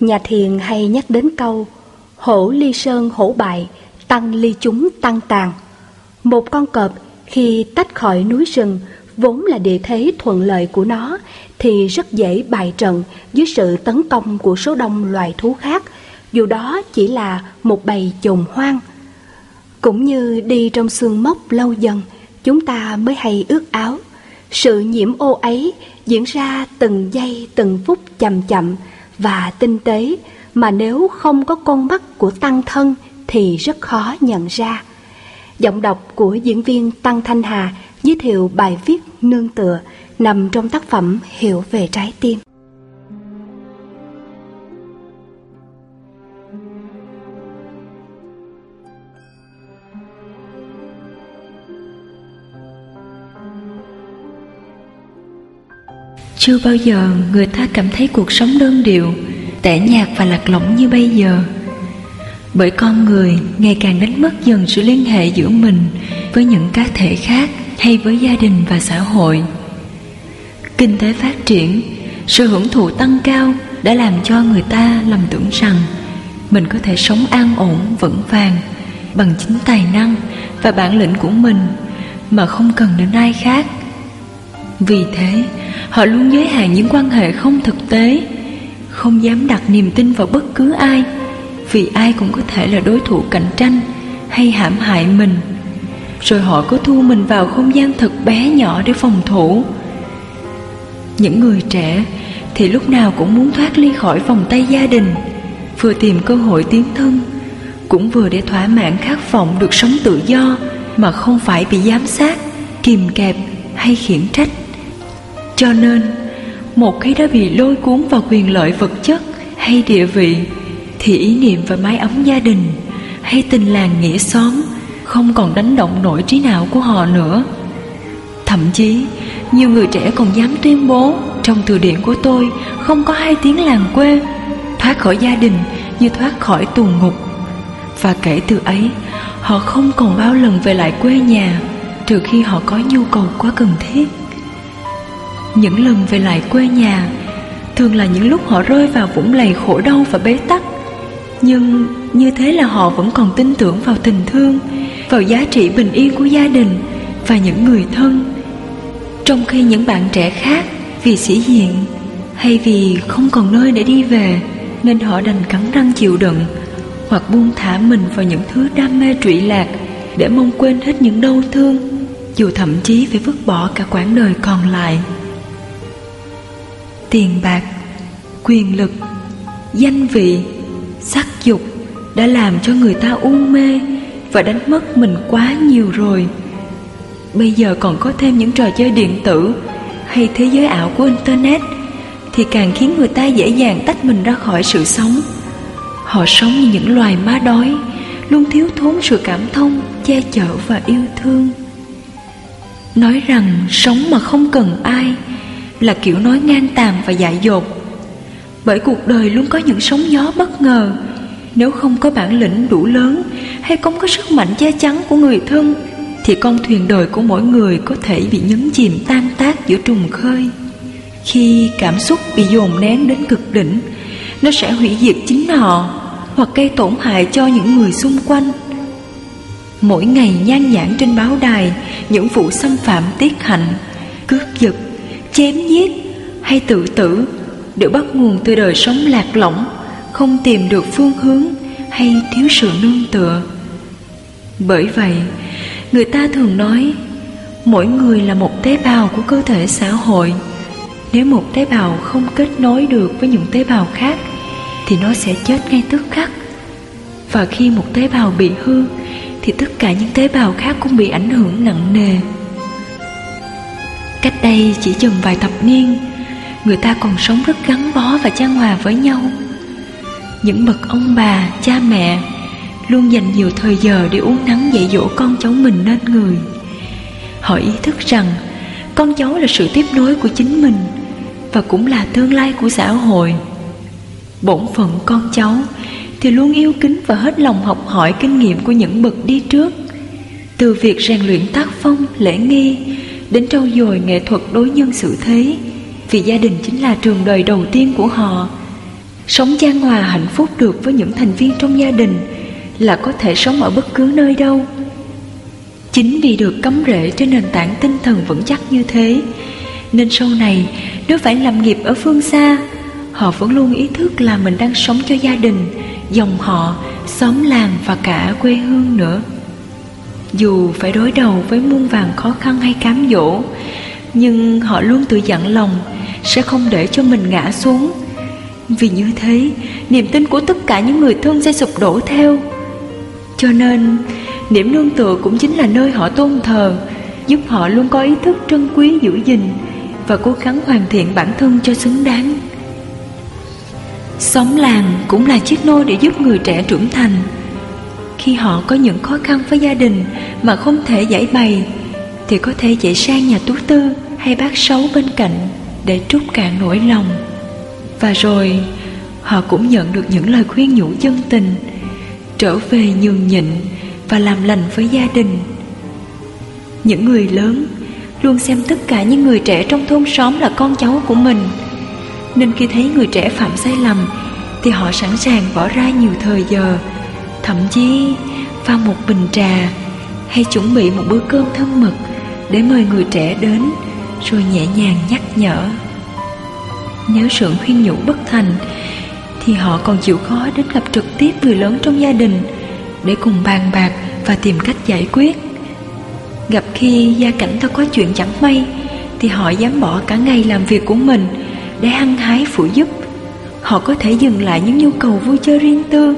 Nhà thiền hay nhắc đến câu Hổ ly sơn hổ bại, tăng ly chúng tăng tàn. Một con cọp khi tách khỏi núi rừng vốn là địa thế thuận lợi của nó thì rất dễ bại trận dưới sự tấn công của số đông loài thú khác, dù đó chỉ là một bầy chồn hoang. Cũng như đi trong xương mốc lâu dần, chúng ta mới hay ước áo. Sự nhiễm ô ấy diễn ra từng giây từng phút chậm chậm và tinh tế, mà nếu không có con mắt của tăng thân thì rất khó nhận ra. Giọng đọc của diễn viên Tăng Thanh Hà giới thiệu bài viết nương tựa nằm trong tác phẩm Hiểu về trái tim. Chưa bao giờ người ta cảm thấy cuộc sống đơn điệu, tẻ nhạt và lạc lõng như bây giờ. Bởi con người ngày càng đánh mất dần sự liên hệ giữa mình với những cá thể khác hay với gia đình và xã hội. Kinh tế phát triển, sự hưởng thụ tăng cao đã làm cho người ta lầm tưởng rằng mình có thể sống an ổn vững vàng bằng chính tài năng và bản lĩnh của mình mà không cần đến ai khác. Vì thế, họ luôn giới hạn những quan hệ không thực tế, không dám đặt niềm tin vào bất cứ ai, vì ai cũng có thể là đối thủ cạnh tranh hay hãm hại mình. Rồi họ cứ thu mình vào không gian thật bé nhỏ để phòng thủ. Những người trẻ thì lúc nào cũng muốn thoát ly khỏi vòng tay gia đình vừa tìm cơ hội tiến thân cũng vừa để thỏa mãn khát vọng được sống tự do mà không phải bị giám sát kìm kẹp hay khiển trách cho nên, một khi đã bị lôi cuốn vào quyền lợi vật chất hay địa vị, thì ý niệm về mái ấm gia đình hay tình làng nghĩa xóm không còn đánh động nổi trí não của họ nữa. Thậm chí, nhiều người trẻ còn dám tuyên bố trong từ điển của tôi không có hai tiếng làng quê thoát khỏi gia đình như thoát khỏi tù ngục. Và kể từ ấy, họ không còn bao lần về lại quê nhà trừ khi họ có nhu cầu quá cần thiết những lần về lại quê nhà, thường là những lúc họ rơi vào vũng lầy khổ đau và bế tắc. Nhưng như thế là họ vẫn còn tin tưởng vào tình thương, vào giá trị bình yên của gia đình và những người thân. Trong khi những bạn trẻ khác, vì sĩ diện hay vì không còn nơi để đi về, nên họ đành cắn răng chịu đựng hoặc buông thả mình vào những thứ đam mê trụy lạc để mong quên hết những đau thương, dù thậm chí phải vứt bỏ cả quãng đời còn lại tiền bạc, quyền lực, danh vị, sắc dục đã làm cho người ta u mê và đánh mất mình quá nhiều rồi. Bây giờ còn có thêm những trò chơi điện tử hay thế giới ảo của internet thì càng khiến người ta dễ dàng tách mình ra khỏi sự sống. Họ sống như những loài má đói, luôn thiếu thốn sự cảm thông, che chở và yêu thương. Nói rằng sống mà không cần ai là kiểu nói ngang tàm và dại dột. Bởi cuộc đời luôn có những sóng gió bất ngờ. Nếu không có bản lĩnh đủ lớn hay không có sức mạnh che chắn của người thân, thì con thuyền đời của mỗi người có thể bị nhấn chìm tan tác giữa trùng khơi. Khi cảm xúc bị dồn nén đến cực đỉnh, nó sẽ hủy diệt chính họ hoặc gây tổn hại cho những người xung quanh. Mỗi ngày nhan nhản trên báo đài, những vụ xâm phạm tiết hạnh, cướp giật chém giết hay tự tử, đều bắt nguồn từ đời sống lạc lõng, không tìm được phương hướng hay thiếu sự nương tựa. Bởi vậy, người ta thường nói, mỗi người là một tế bào của cơ thể xã hội. Nếu một tế bào không kết nối được với những tế bào khác, thì nó sẽ chết ngay tức khắc. Và khi một tế bào bị hư, thì tất cả những tế bào khác cũng bị ảnh hưởng nặng nề cách đây chỉ chừng vài thập niên, người ta còn sống rất gắn bó và chan hòa với nhau. Những bậc ông bà, cha mẹ luôn dành nhiều thời giờ để uống nắng dạy dỗ con cháu mình nên người. Họ ý thức rằng con cháu là sự tiếp nối của chính mình và cũng là tương lai của xã hội. Bổn phận con cháu thì luôn yêu kính và hết lòng học hỏi kinh nghiệm của những bậc đi trước. Từ việc rèn luyện tác phong, lễ nghi đến trau dồi nghệ thuật đối nhân xử thế. Vì gia đình chính là trường đời đầu tiên của họ Sống chan hòa hạnh phúc được với những thành viên trong gia đình Là có thể sống ở bất cứ nơi đâu. Chính vì được cắm rễ trên nền tảng tinh thần vững chắc như thế Nên sau này nếu phải làm nghiệp ở phương xa Họ vẫn luôn ý thức là mình đang sống cho gia đình Dòng họ, xóm làng và cả quê hương nữa. Dù phải đối đầu với muôn vàng khó khăn hay cám dỗ, Nhưng họ luôn tự dặn lòng Sẽ không để cho mình ngã xuống. Vì như thế, Niềm tin của tất cả những người thân sẽ sụp đổ theo. Cho nên Điểm nương tựa cũng chính là nơi họ tôn thờ, Giúp họ luôn có ý thức trân quý giữ gìn Và cố gắng hoàn thiện bản thân cho xứng đáng. Xóm làng cũng là chiếc nôi để giúp người trẻ trưởng thành. Khi họ có những khó khăn với gia đình mà không thể giải bày, Thì có thể chạy sang nhà tú tư hay bác sáu bên cạnh để trút cạn nỗi lòng. Và rồi, họ cũng nhận được những lời khuyên nhủ chân tình, Trở về nhường nhịn và làm lành với gia đình. Những người lớn luôn xem tất cả những người trẻ trong thôn xóm là con cháu của mình, nên khi thấy người trẻ phạm sai lầm thì họ sẵn sàng bỏ ra nhiều thời giờ thậm chí, pha một bình trà hay chuẩn bị một bữa cơm thân mật để mời người trẻ đến, rồi nhẹ nhàng nhắc nhở. Nếu sự khuyên nhủ bất thành thì họ còn chịu khó đến gặp trực tiếp người lớn trong gia đình để cùng bàn bạc và tìm cách giải quyết. Gặp khi gia cảnh ta có chuyện chẳng may thì họ dám bỏ cả ngày làm việc của mình để hăng hái phụ giúp. Họ có thể dừng lại những nhu cầu vui chơi riêng tư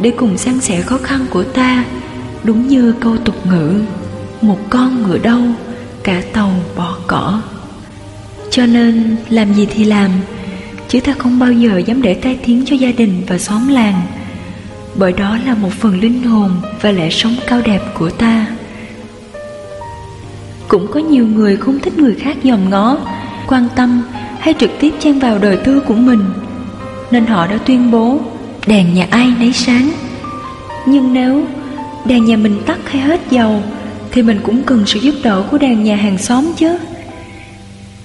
để cùng san sẻ khó khăn của ta. Đúng như câu tục ngữ, một con ngựa đâu, cả tàu bỏ cỏ. Cho nên, làm gì thì làm, chứ ta không bao giờ dám để tai tiếng cho gia đình và xóm làng. Bởi đó là một phần linh hồn và lẽ sống cao đẹp của ta. Cũng có nhiều người không thích người khác dòm ngó, quan tâm hay trực tiếp chen vào đời tư của mình, nên họ đã tuyên bố đèn nhà ai nấy sáng. Nhưng nếu đèn nhà mình tắt hay hết dầu, thì mình cũng cần sự giúp đỡ của đèn nhà hàng xóm chứ.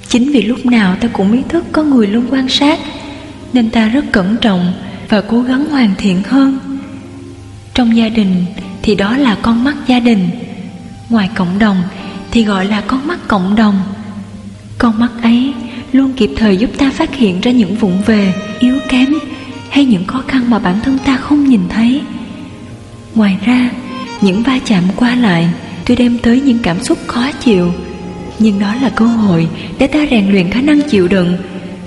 Chính vì lúc nào ta cũng ý thức có người luôn quan sát, nên ta rất cẩn trọng và cố gắng hoàn thiện hơn. Trong gia đình thì đó là con mắt gia đình, ngoài cộng đồng thì gọi là con mắt cộng đồng. Con mắt ấy luôn kịp thời giúp ta phát hiện ra những vụng về yếu kém hay những khó khăn mà bản thân ta không nhìn thấy. Ngoài ra, những va chạm qua lại tuy đem tới những cảm xúc khó chịu, nhưng đó là cơ hội để ta rèn luyện khả năng chịu đựng,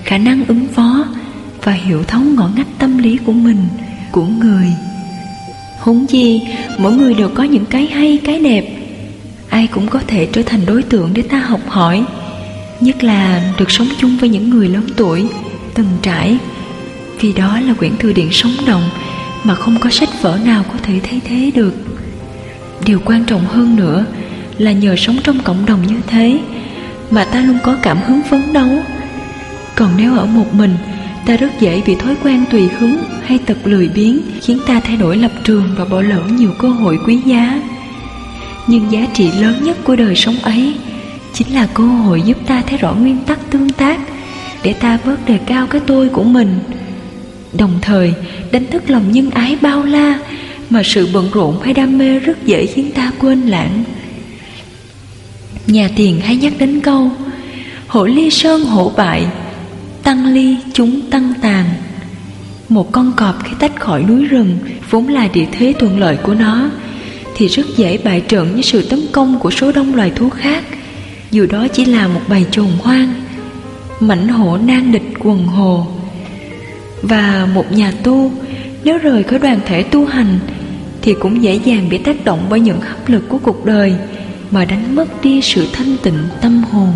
khả năng ứng phó và hiểu thấu ngõ ngách tâm lý của mình, của người. Huống chi, mỗi người đều có những cái hay, cái đẹp. Ai cũng có thể trở thành đối tượng để ta học hỏi, nhất là được sống chung với những người lớn tuổi, từng trải vì đó là quyển thư điện sống động mà không có sách vở nào có thể thay thế được. Điều quan trọng hơn nữa là nhờ sống trong cộng đồng như thế mà ta luôn có cảm hứng phấn đấu. Còn nếu ở một mình, ta rất dễ bị thói quen tùy hứng hay tật lười biếng, khiến ta thay đổi lập trường và bỏ lỡ nhiều cơ hội quý giá. Nhưng giá trị lớn nhất của đời sống ấy chính là cơ hội giúp ta thấy rõ nguyên tắc tương tác để ta bớt đề cao cái tôi của mình đồng thời, đánh thức lòng nhân ái bao la, mà sự bận rộn hay đam mê rất dễ khiến ta quên lãng. Nhà tiền hay nhắc đến câu hổ ly sơn hổ bại, tăng ly chúng tăng tàn. Một con cọp khi tách khỏi núi rừng, vốn là địa thế thuận lợi của nó, thì rất dễ bại trận với sự tấn công của số đông loài thú khác. Dù đó chỉ là một bầy trồn hoang mảnh hổ nan địch quần hồ và một nhà tu. Nếu rời khỏi đoàn thể tu hành, thì cũng dễ dàng bị tác động bởi những áp lực của cuộc đời mà đánh mất đi sự thanh tịnh tâm hồn,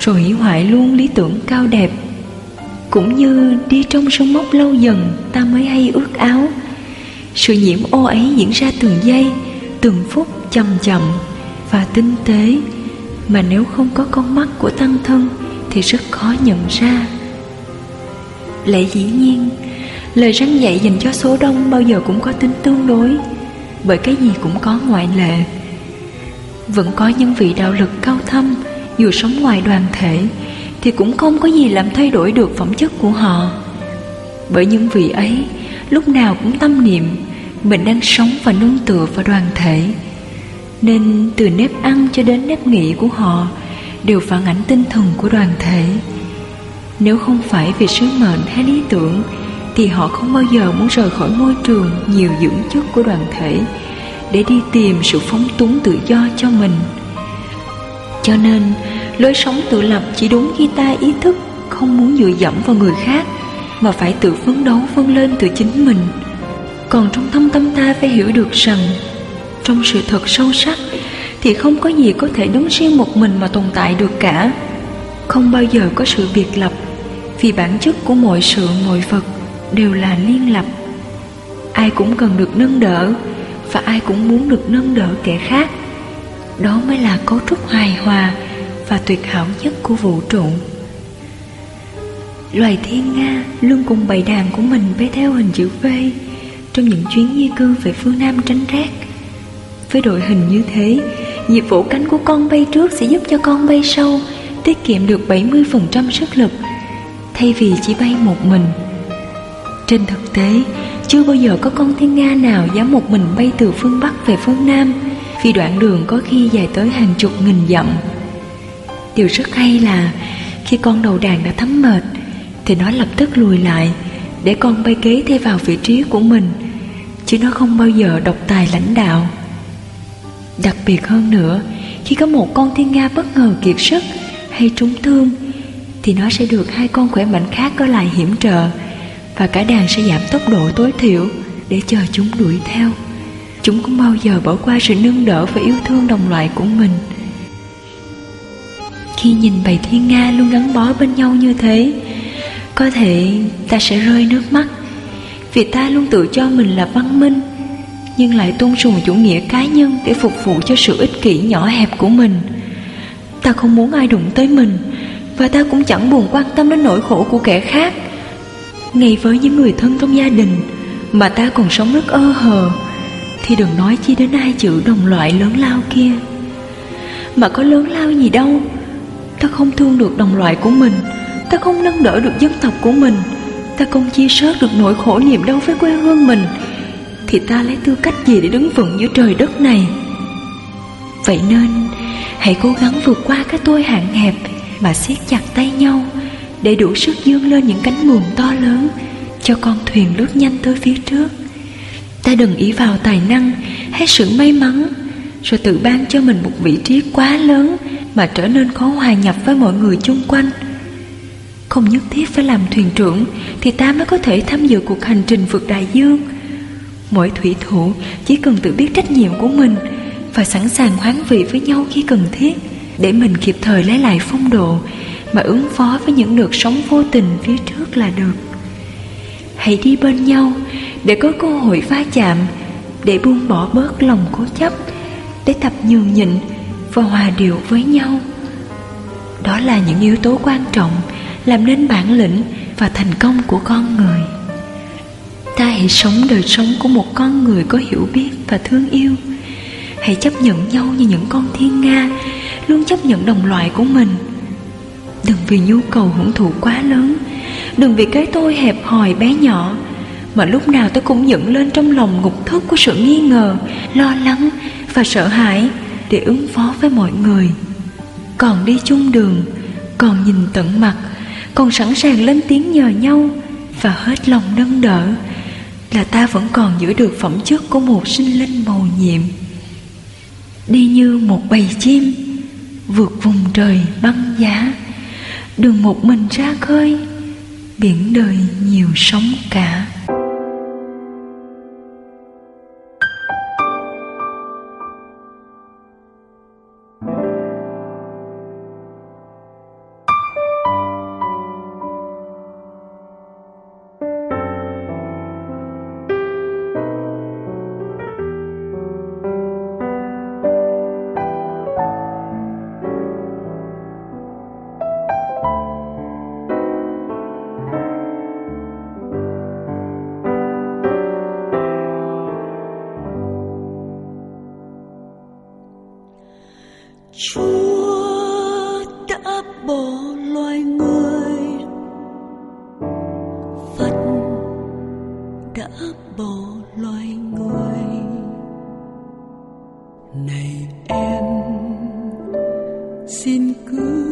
rồi hủy hoại luôn lý tưởng cao đẹp. Cũng như đi trong sông mốc lâu dần, ta mới hay ước áo. Sự nhiễm ô ấy diễn ra từng giây, từng phút chậm chậm và tinh tế. Mà nếu không có con mắt của tăng thân, thì rất khó nhận ra lẽ dĩ nhiên. Lời răn dạy dành cho số đông bao giờ cũng có tính tương đối, bởi cái gì cũng có ngoại lệ. Vẫn có những vị đạo lực cao thâm, dù sống ngoài đoàn thể, thì cũng không có gì làm thay đổi được phẩm chất của họ. Bởi những vị ấy, lúc nào cũng tâm niệm, mình đang sống và nương tựa vào đoàn thể. Nên từ nếp ăn cho đến nếp nghĩ của họ, đều phản ảnh tinh thần của đoàn thể nếu không phải vì sứ mệnh hay lý tưởng, thì họ không bao giờ muốn rời khỏi môi trường nhiều dưỡng chất của đoàn thể để đi tìm sự phóng túng tự do cho mình. Cho nên, lối sống tự lập chỉ đúng khi ta ý thức không muốn dựa dẫm vào người khác, mà phải tự phấn đấu vươn lên từ chính mình. Còn trong thâm tâm ta phải hiểu được rằng, trong sự thật sâu sắc thì không có gì có thể đứng riêng một mình mà tồn tại được cả. Không bao giờ có sự biệt lập vì bản chất của mọi sự mọi vật đều là liên lập. Ai cũng cần được nâng đỡ và ai cũng muốn được nâng đỡ kẻ khác. Đó mới là cấu trúc hài hòa và tuyệt hảo nhất của vũ trụ. Loài thiên nga luôn cùng bầy đàn của mình bay theo hình chữ v trong những chuyến di cư về phương Nam tránh rét. Với đội hình như thế, nhịp vỗ cánh của con bay trước sẽ giúp cho con bay sau tiết kiệm được 70% sức lực thay vì chỉ bay một mình. Trên thực tế, chưa bao giờ có con thiên nga nào dám một mình bay từ phương Bắc về phương Nam vì đoạn đường có khi dài tới hàng chục nghìn dặm. Điều rất hay là khi con đầu đàn đã thấm mệt thì nó lập tức lùi lại để con bay kế thay vào vị trí của mình chứ nó không bao giờ độc tài lãnh đạo đặc biệt hơn nữa khi có một con thiên nga bất ngờ kiệt sức hay trúng thương thì nó sẽ được hai con khỏe mạnh khác có lại hiểm trợ và cả đàn sẽ giảm tốc độ tối thiểu để chờ chúng đuổi theo. Chúng cũng bao giờ bỏ qua sự nương đỡ và yêu thương đồng loại của mình. Khi nhìn bầy thiên nga luôn gắn bó bên nhau như thế, có thể ta sẽ rơi nước mắt, vì ta luôn tự cho mình là văn minh, nhưng lại tôn sùng chủ nghĩa cá nhân để phục vụ cho sự ích kỷ nhỏ hẹp của mình. Ta không muốn ai đụng tới mình và ta cũng chẳng buồn quan tâm đến nỗi khổ của kẻ khác. Ngay với những người thân trong gia đình mà ta còn sống rất ơ hờ, thì đừng nói chi đến ai chữ đồng loại lớn lao kia. Mà có lớn lao gì đâu. Ta không thương được đồng loại của mình. Ta không nâng đỡ được dân tộc của mình. Ta không chia sớt được nỗi khổ niềm đau với quê hương mình. Thì ta lấy tư cách gì để đứng vững giữa trời đất này? Vậy nên, hãy cố gắng vượt qua cái tôi hạn hẹp mà siết chặt tay nhau, để đủ sức dương lên những cánh buồm to lớn, cho con thuyền lướt nhanh tới phía trước. Ta đừng ý vào tài năng hay sự may mắn, rồi tự ban cho mình một vị trí quá lớn mà trở nên khó hòa nhập với mọi người chung quanh. Không nhất thiết phải làm thuyền trưởng thì ta mới có thể tham dự cuộc hành trình vượt đại dương. Mỗi thủy thủ chỉ cần tự biết trách nhiệm của mình và sẵn sàng hoán vị với nhau khi cần thiết để mình kịp thời lấy lại phong độ mà ứng phó với những đợt sóng vô tình phía trước là được. Hãy đi bên nhau để có cơ hội va chạm, để buông bỏ bớt lòng cố chấp, để tập nhường nhịn và hòa điệu với nhau. Đó là những yếu tố quan trọng làm nên bản lĩnh và thành công của con người. Ta hãy sống đời sống của một con người có hiểu biết và thương yêu. Hãy chấp nhận nhau như những con thiên nga luôn chấp nhận đồng loại của mình. Đừng vì nhu cầu hưởng thụ quá lớn, đừng vì cái tôi hẹp hòi bé nhỏ, mà lúc nào tôi cũng dựng lên trong lòng ngục thức của sự nghi ngờ, lo lắng và sợ hãi để ứng phó với mọi người. Còn đi chung đường, còn nhìn tận mặt, còn sẵn sàng lên tiếng nhờ nhau và hết lòng nâng đỡ là ta vẫn còn giữ được phẩm chất của một sinh linh màu nhiệm. Đi như một bầy chim vượt vùng trời băng giá. Đường một mình ra khơi, biển đời nhiều sóng cả. Này em xin cứ